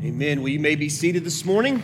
Amen. Well, you may be seated this morning.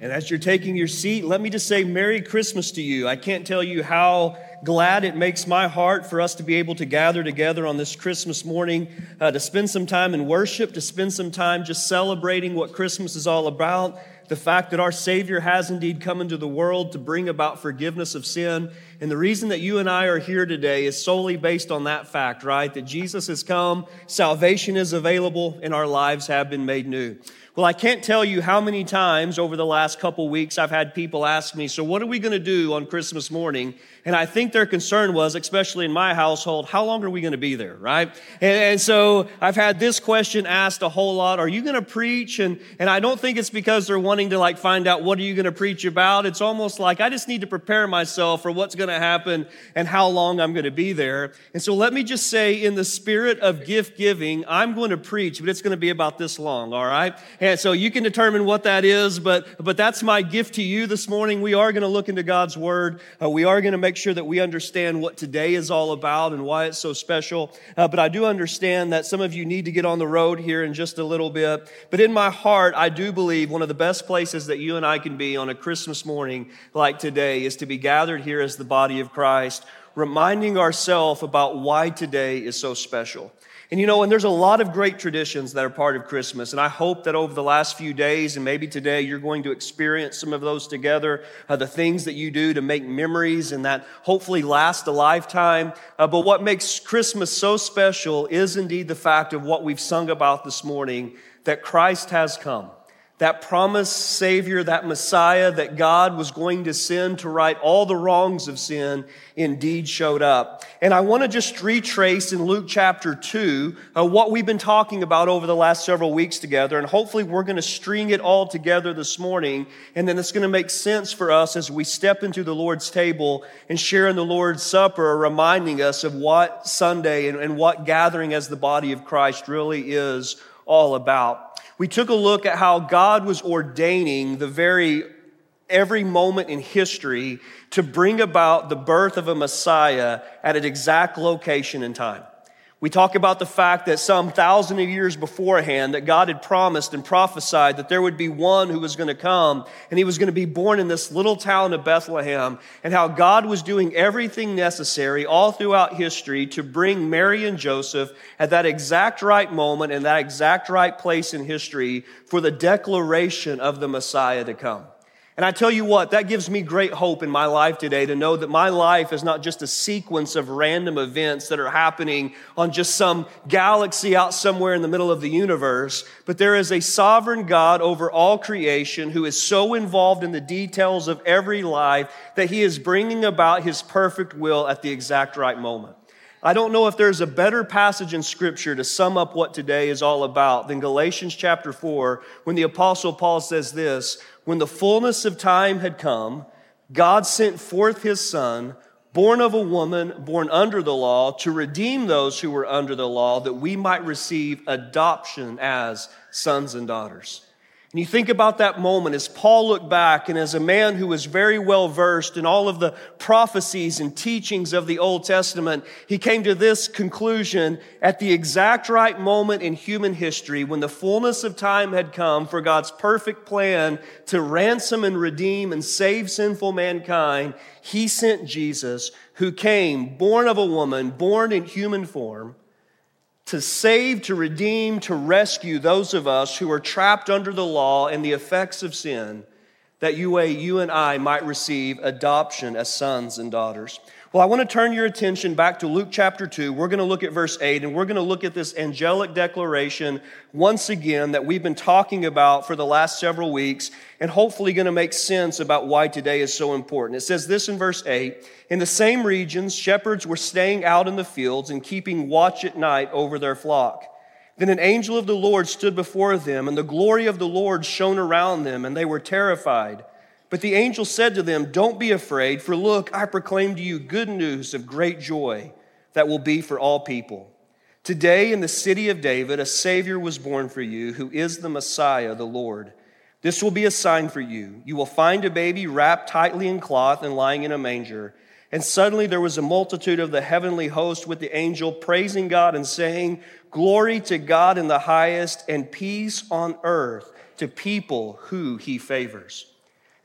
And as you're taking your seat, let me just say Merry Christmas to you. I can't tell you how glad it makes my heart for us to be able to gather together on this Christmas morning uh, to spend some time in worship, to spend some time just celebrating what Christmas is all about the fact that our Savior has indeed come into the world to bring about forgiveness of sin. And the reason that you and I are here today is solely based on that fact, right? That Jesus has come, salvation is available, and our lives have been made new. Well, I can't tell you how many times over the last couple weeks I've had people ask me, So, what are we going to do on Christmas morning? And I think their concern was, especially in my household, how long are we going to be there, right? And, and so I've had this question asked a whole lot Are you going to preach? And, and I don't think it's because they're wanting to like find out what are you going to preach about. It's almost like I just need to prepare myself for what's going to happen and how long I'm going to be there. And so let me just say, in the spirit of gift giving, I'm going to preach, but it's going to be about this long, all right? And so you can determine what that is, but, but that's my gift to you this morning. We are going to look into God's word. Uh, we are going to make make sure that we understand what today is all about and why it's so special. Uh, but I do understand that some of you need to get on the road here in just a little bit. But in my heart, I do believe one of the best places that you and I can be on a Christmas morning like today is to be gathered here as the body of Christ, reminding ourselves about why today is so special. And you know, and there's a lot of great traditions that are part of Christmas. And I hope that over the last few days and maybe today, you're going to experience some of those together. Uh, the things that you do to make memories and that hopefully last a lifetime. Uh, but what makes Christmas so special is indeed the fact of what we've sung about this morning that Christ has come that promised Savior, that Messiah that God was going to send to right all the wrongs of sin, indeed showed up. And I want to just retrace in Luke chapter 2 uh, what we've been talking about over the last several weeks together. And hopefully we're going to string it all together this morning. And then it's going to make sense for us as we step into the Lord's table and share in the Lord's Supper, reminding us of what Sunday and, and what gathering as the body of Christ really is all about we took a look at how God was ordaining the very every moment in history to bring about the birth of a Messiah at an exact location and time. We talk about the fact that some thousand of years beforehand that God had promised and prophesied that there would be one who was going to come and he was going to be born in this little town of Bethlehem and how God was doing everything necessary all throughout history to bring Mary and Joseph at that exact right moment and that exact right place in history for the declaration of the Messiah to come. And I tell you what, that gives me great hope in my life today to know that my life is not just a sequence of random events that are happening on just some galaxy out somewhere in the middle of the universe, but there is a sovereign God over all creation who is so involved in the details of every life that he is bringing about his perfect will at the exact right moment. I don't know if there's a better passage in Scripture to sum up what today is all about than Galatians chapter 4, when the Apostle Paul says this When the fullness of time had come, God sent forth his Son, born of a woman, born under the law, to redeem those who were under the law, that we might receive adoption as sons and daughters. And you think about that moment as Paul looked back and as a man who was very well versed in all of the prophecies and teachings of the Old Testament, he came to this conclusion at the exact right moment in human history when the fullness of time had come for God's perfect plan to ransom and redeem and save sinful mankind. He sent Jesus who came born of a woman, born in human form to save, to redeem, to rescue those of us who are trapped under the law and the effects of sin, that you, uh, you and I might receive adoption as sons and daughters. Well, I want to turn your attention back to Luke chapter 2. We're going to look at verse 8, and we're going to look at this angelic declaration once again that we've been talking about for the last several weeks, and hopefully going to make sense about why today is so important. It says this in verse 8 In the same regions, shepherds were staying out in the fields and keeping watch at night over their flock. Then an angel of the Lord stood before them, and the glory of the Lord shone around them, and they were terrified. But the angel said to them, Don't be afraid, for look, I proclaim to you good news of great joy that will be for all people. Today in the city of David, a Savior was born for you, who is the Messiah, the Lord. This will be a sign for you. You will find a baby wrapped tightly in cloth and lying in a manger. And suddenly there was a multitude of the heavenly host with the angel praising God and saying, Glory to God in the highest, and peace on earth to people who he favors.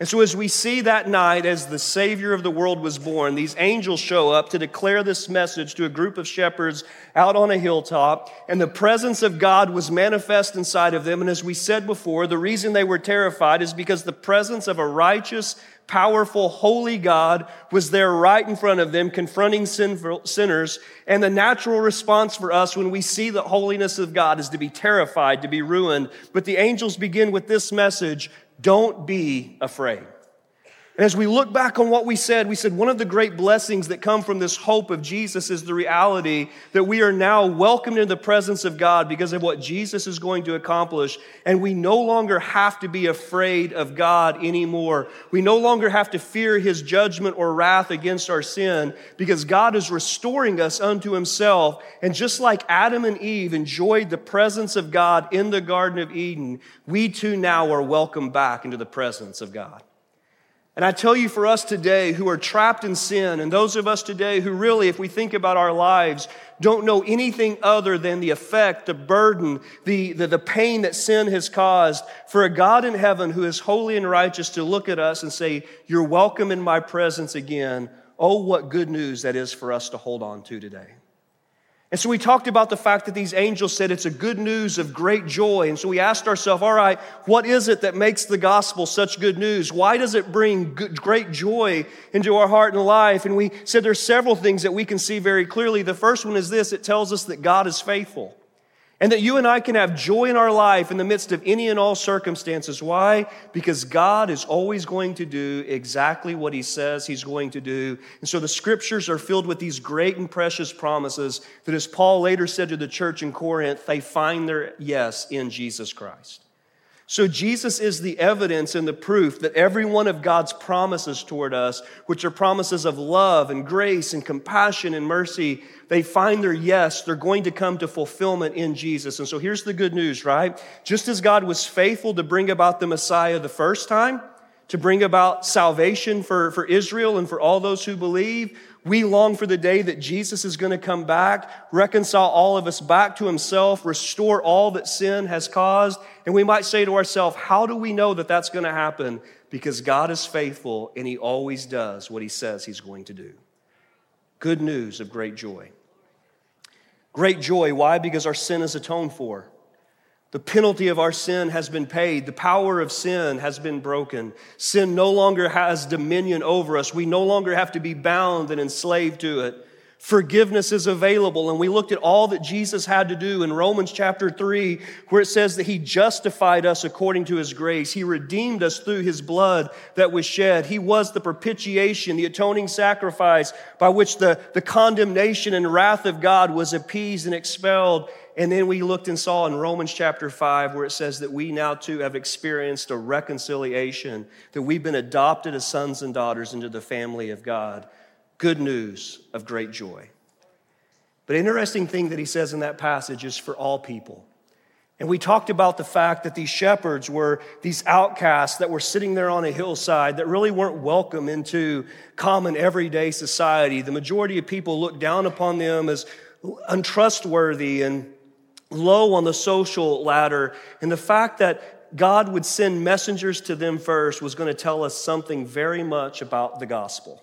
And so, as we see that night, as the Savior of the world was born, these angels show up to declare this message to a group of shepherds out on a hilltop, and the presence of God was manifest inside of them. And as we said before, the reason they were terrified is because the presence of a righteous, powerful, holy God was there right in front of them, confronting sinful, sinners. And the natural response for us when we see the holiness of God is to be terrified, to be ruined. But the angels begin with this message don't be afraid. And as we look back on what we said, we said one of the great blessings that come from this hope of Jesus is the reality that we are now welcomed into the presence of God because of what Jesus is going to accomplish. And we no longer have to be afraid of God anymore. We no longer have to fear his judgment or wrath against our sin because God is restoring us unto himself. And just like Adam and Eve enjoyed the presence of God in the Garden of Eden, we too now are welcomed back into the presence of God. And I tell you, for us today who are trapped in sin, and those of us today who really, if we think about our lives, don't know anything other than the effect, the burden, the, the, the, pain that sin has caused, for a God in heaven who is holy and righteous to look at us and say, You're welcome in my presence again. Oh, what good news that is for us to hold on to today. And so we talked about the fact that these angels said it's a good news of great joy. And so we asked ourselves, all right, what is it that makes the gospel such good news? Why does it bring good, great joy into our heart and life? And we said there's several things that we can see very clearly. The first one is this it tells us that God is faithful. And that you and I can have joy in our life in the midst of any and all circumstances. Why? Because God is always going to do exactly what He says He's going to do. And so the scriptures are filled with these great and precious promises that, as Paul later said to the church in Corinth, they find their yes in Jesus Christ. So, Jesus is the evidence and the proof that every one of God's promises toward us, which are promises of love and grace and compassion and mercy, they find their yes, they're going to come to fulfillment in Jesus. And so, here's the good news, right? Just as God was faithful to bring about the Messiah the first time, to bring about salvation for, for Israel and for all those who believe, we long for the day that Jesus is going to come back, reconcile all of us back to himself, restore all that sin has caused. And we might say to ourselves, how do we know that that's going to happen? Because God is faithful and he always does what he says he's going to do. Good news of great joy. Great joy. Why? Because our sin is atoned for. The penalty of our sin has been paid. The power of sin has been broken. Sin no longer has dominion over us. We no longer have to be bound and enslaved to it. Forgiveness is available. And we looked at all that Jesus had to do in Romans chapter 3, where it says that He justified us according to His grace. He redeemed us through His blood that was shed. He was the propitiation, the atoning sacrifice by which the, the condemnation and wrath of God was appeased and expelled. And then we looked and saw in Romans chapter 5 where it says that we now too have experienced a reconciliation, that we've been adopted as sons and daughters into the family of God. Good news of great joy. But interesting thing that he says in that passage is for all people. And we talked about the fact that these shepherds were these outcasts that were sitting there on a hillside that really weren't welcome into common everyday society. The majority of people looked down upon them as untrustworthy and low on the social ladder. And the fact that God would send messengers to them first was going to tell us something very much about the gospel.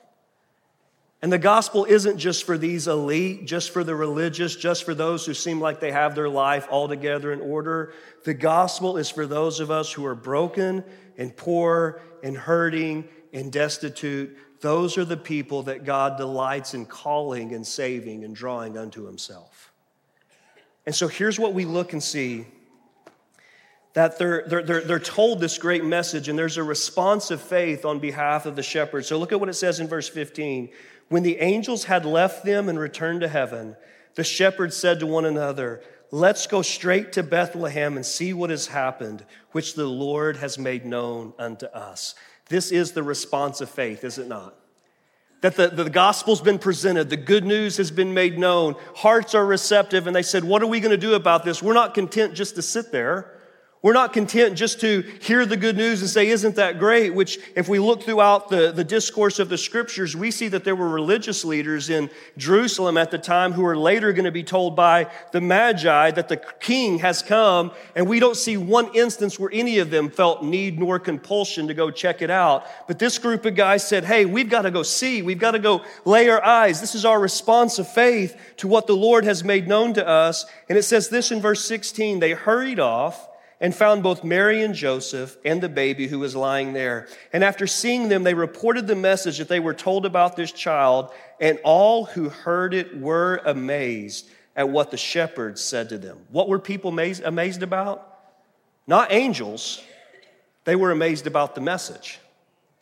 And the gospel isn't just for these elite, just for the religious, just for those who seem like they have their life all together in order. The gospel is for those of us who are broken and poor and hurting and destitute. Those are the people that God delights in calling and saving and drawing unto himself. And so here's what we look and see that they're, they're, they're, they're, told this great message, and there's a response of faith on behalf of the shepherds. So look at what it says in verse 15. When the angels had left them and returned to heaven, the shepherds said to one another, Let's go straight to Bethlehem and see what has happened, which the Lord has made known unto us. This is the response of faith, is it not? That the, the gospel's been presented, the good news has been made known, hearts are receptive, and they said, What are we going to do about this? We're not content just to sit there. We're not content just to hear the good news and say, Isn't that great? Which, if we look throughout the, the discourse of the scriptures, we see that there were religious leaders in Jerusalem at the time who are later going to be told by the Magi that the king has come. And we don't see one instance where any of them felt need nor compulsion to go check it out. But this group of guys said, Hey, we've got to go see. We've got to go lay our eyes. This is our response of faith to what the Lord has made known to us. And it says this in verse 16 they hurried off and found both Mary and Joseph and the baby who was lying there. And after seeing them, they reported the message that they were told about this child, and all who heard it were amazed at what the shepherds said to them. What were people amazed, about? Not angels, they were amazed about the message.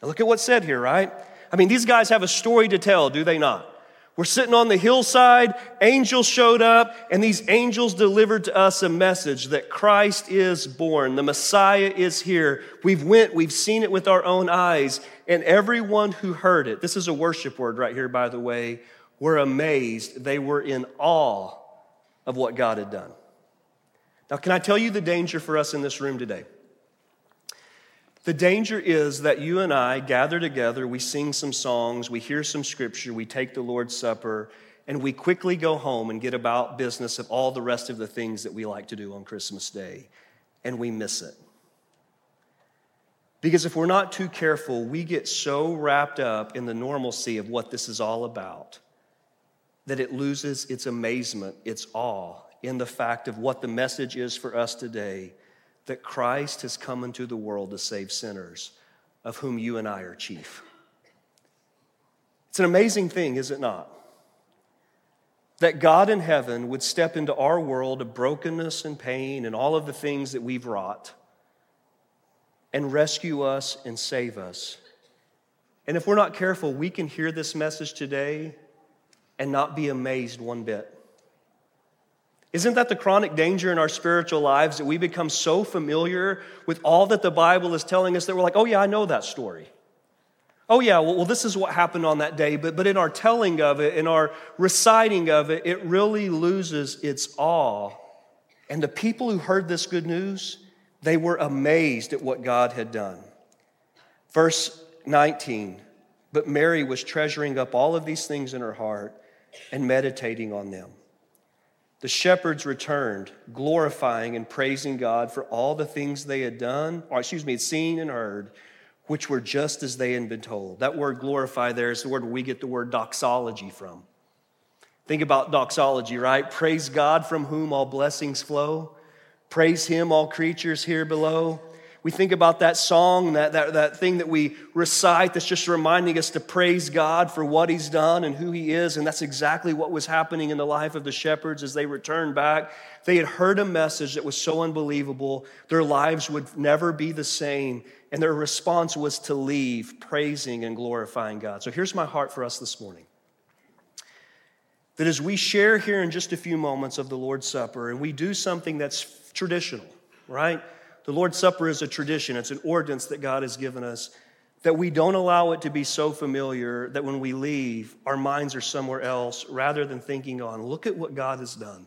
Now look at what's said here, right? I mean, these guys have a story to tell, do they not? We're sitting on the hillside, angels showed up, and these angels delivered to us a message that Christ is born, the Messiah is here. We've went, we've seen it with our own eyes, and everyone who heard it, this is a worship word right here, by the way, were amazed. They were in awe of what God had done. Now, can I tell you the danger for us in this room today? The danger is that you and I gather together, we sing some songs, we hear some scripture, we take the Lord's Supper, and we quickly go home and get about business of all the rest of the things that we like to do on Christmas Day, and we miss it. Because if we're not too careful, we get so wrapped up in the normalcy of what this is all about that it loses its amazement, its awe in the fact of what the message is for us today that Christ has come into the world to save sinners, of whom you and I are chief. It's an amazing thing, is it not? That God in heaven would step into our world of brokenness and pain and all of the things that we've wrought and rescue us and save us. And if we're not careful, we can hear this message today and not be amazed one bit. Isn't that the chronic danger in our spiritual lives that we become so familiar with all that the Bible is telling us that we're like, oh, yeah, I know that story. Oh, yeah, well, well, this is what happened on that day. But, but in our telling of it, in our reciting of it, it really loses its awe. And the people who heard this good news, they were amazed at what God had done. Verse 19 But Mary was treasuring up all of these things in her heart and meditating on them. The shepherds returned, glorifying and praising God for all the things they had done, or excuse me, seen and heard, which were just as they had been told. That word glorify there is the word we get the word doxology from. Think about doxology, right? Praise God from whom all blessings flow. Praise Him, all creatures here below. We think about that song, that, that, that thing that we recite that's just reminding us to praise God for what He's done and who He is. And that's exactly what was happening in the life of the shepherds as they returned back. They had heard a message that was so unbelievable, their lives would never be the same. And their response was to leave praising and glorifying God. So here's my heart for us this morning that as we share here in just a few moments of the Lord's Supper and we do something that's traditional, right? The Lord's Supper is a tradition, it's an ordinance that God has given us, that we don't allow it to be so familiar that when we leave, our minds are somewhere else rather than thinking on, look at what God has done.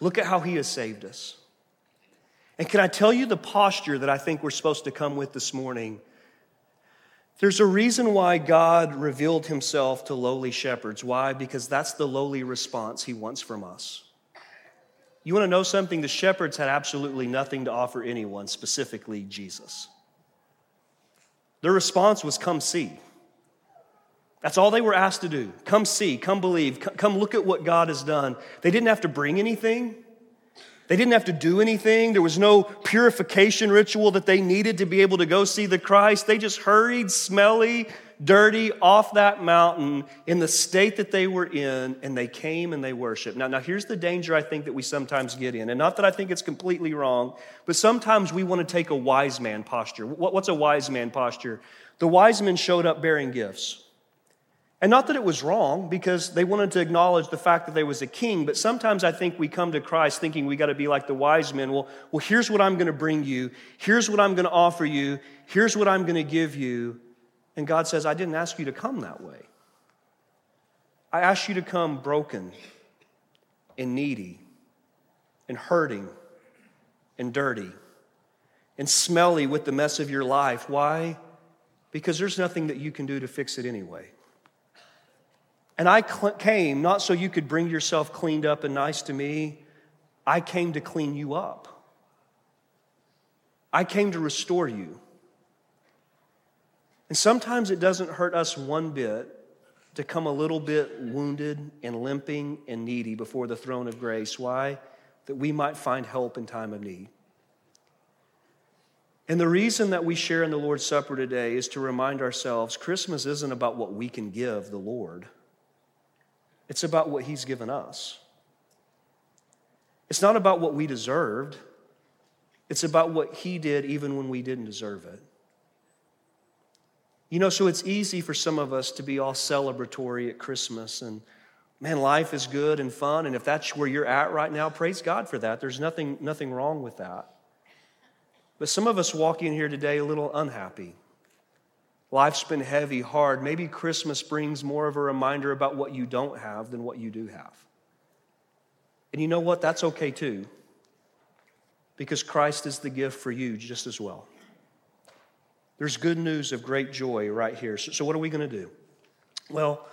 Look at how He has saved us. And can I tell you the posture that I think we're supposed to come with this morning? There's a reason why God revealed himself to lowly shepherds. Why? Because that's the lowly response he wants from us. You want to know something? The shepherds had absolutely nothing to offer anyone, specifically Jesus. Their response was, Come see. That's all they were asked to do. Come see, come believe, come look at what God has done. They didn't have to bring anything, they didn't have to do anything. There was no purification ritual that they needed to be able to go see the Christ. They just hurried, smelly, dirty off that mountain in the state that they were in, and they came and they worshiped. Now, now here's the danger I think that we sometimes get in, and not that I think it's completely wrong, but sometimes we want to take a wise man posture. What's a wise man posture? The wise men showed up bearing gifts. And not that it was wrong, because they wanted to acknowledge the fact that there was a king, but sometimes I think we come to Christ thinking we got to be like the wise men. Well, well, here's what I'm going to bring you. Here's what I'm going to offer you. Here's what I'm going to give you. And God says, I didn't ask you to come that way. I asked you to come broken and needy and hurting and dirty and smelly with the mess of your life. Why? Because there's nothing that you can do to fix it anyway. And I cl- came not so you could bring yourself cleaned up and nice to me, I came to clean you up. I came to restore you. And sometimes it doesn't hurt us one bit to come a little bit wounded and limping and needy before the throne of grace. Why? That we might find help in time of need. And the reason that we share in the Lord's Supper today is to remind ourselves Christmas isn't about what we can give the Lord, it's about what He's given us. It's not about what we deserved, it's about what He did even when we didn't deserve it. You know, so it's easy for some of us to be all celebratory at Christmas and man, life is good and fun. And if that's where you're at right now, praise God for that. There's nothing, nothing wrong with that. But some of us walk in here today a little unhappy. Life's been heavy, hard. Maybe Christmas brings more of a reminder about what you don't have than what you do have. And you know what? That's okay too, because Christ is the gift for you just as well. There's good news of great joy right here. So, so what are we going to do? Well,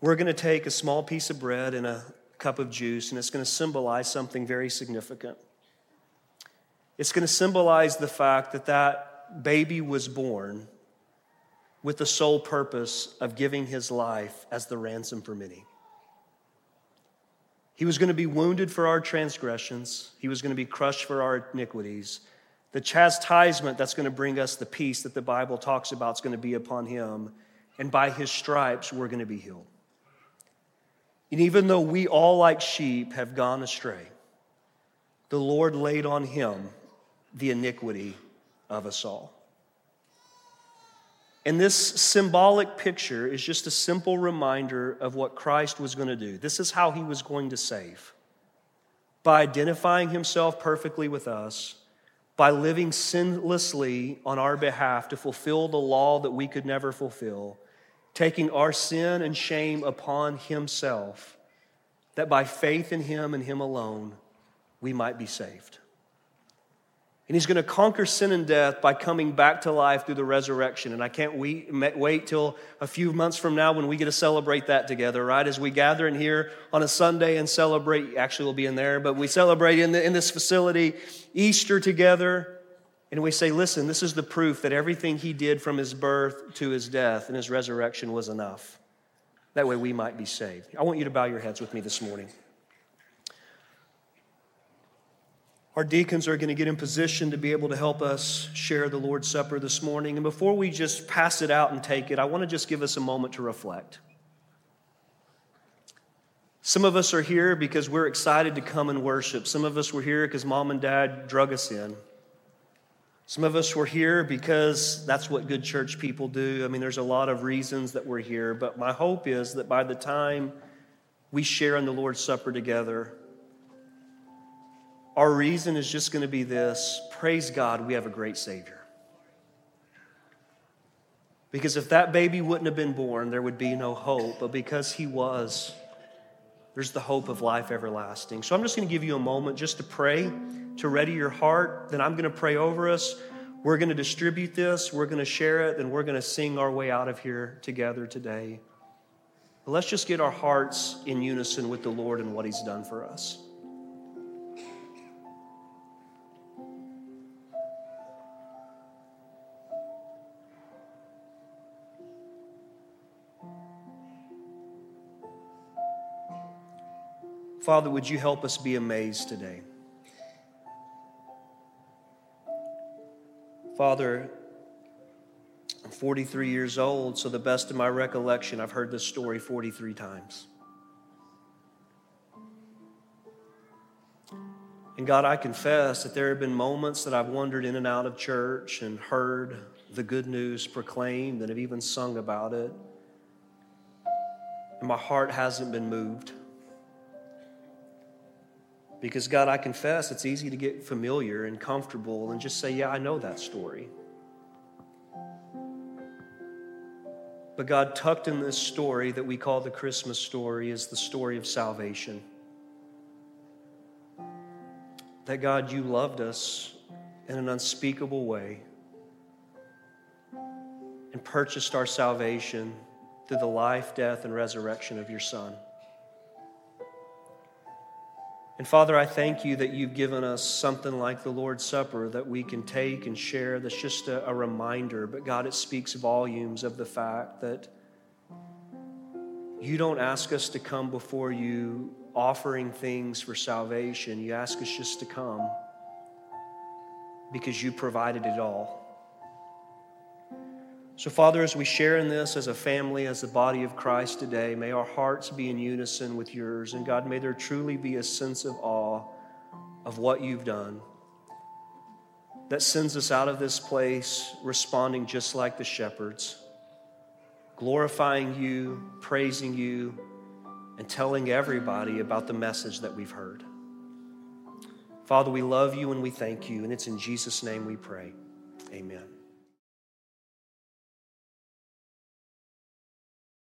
we're going to take a small piece of bread and a cup of juice, and it's going to symbolize something very significant. It's going to symbolize the fact that that baby was born with the sole purpose of giving his life as the ransom for many. He was going to be wounded for our transgressions, he was going to be crushed for our iniquities. The chastisement that's going to bring us the peace that the Bible talks about is going to be upon him. And by his stripes, we're going to be healed. And even though we all, like sheep, have gone astray, the Lord laid on him the iniquity of us all. And this symbolic picture is just a simple reminder of what Christ was going to do. This is how he was going to save by identifying himself perfectly with us by living sinlessly on our behalf to fulfill the law that we could never fulfill, taking our sin and shame upon Himself, that by faith in Him and Him alone, we might be saved. And he's going to conquer sin and death by coming back to life through the resurrection. And I can't wait, wait till a few months from now when we get to celebrate that together, right? As we gather in here on a Sunday and celebrate, actually, we'll be in there, but we celebrate in, the, in this facility Easter together. And we say, listen, this is the proof that everything he did from his birth to his death and his resurrection was enough. That way we might be saved. I want you to bow your heads with me this morning. Our deacons are going to get in position to be able to help us share the Lord's Supper this morning. And before we just pass it out and take it, I want to just give us a moment to reflect. Some of us are here because we're excited to come and worship. Some of us were here because mom and dad drug us in. Some of us were here because that's what good church people do. I mean, there's a lot of reasons that we're here, but my hope is that by the time we share in the Lord's Supper together, our reason is just going to be this praise God, we have a great Savior. Because if that baby wouldn't have been born, there would be no hope. But because he was, there's the hope of life everlasting. So I'm just going to give you a moment just to pray, to ready your heart. Then I'm going to pray over us. We're going to distribute this, we're going to share it, and we're going to sing our way out of here together today. But let's just get our hearts in unison with the Lord and what He's done for us. Father, would you help us be amazed today? Father, I'm 43 years old, so the best of my recollection, I've heard this story 43 times. And God, I confess that there have been moments that I've wandered in and out of church and heard the good news proclaimed and have even sung about it. And my heart hasn't been moved. Because, God, I confess it's easy to get familiar and comfortable and just say, Yeah, I know that story. But, God, tucked in this story that we call the Christmas story is the story of salvation. that God, you loved us in an unspeakable way and purchased our salvation through the life, death, and resurrection of your Son. And Father, I thank you that you've given us something like the Lord's Supper that we can take and share that's just a, a reminder. But God, it speaks volumes of the fact that you don't ask us to come before you offering things for salvation. You ask us just to come because you provided it all. So, Father, as we share in this as a family, as the body of Christ today, may our hearts be in unison with yours. And God, may there truly be a sense of awe of what you've done that sends us out of this place responding just like the shepherds, glorifying you, praising you, and telling everybody about the message that we've heard. Father, we love you and we thank you, and it's in Jesus' name we pray. Amen.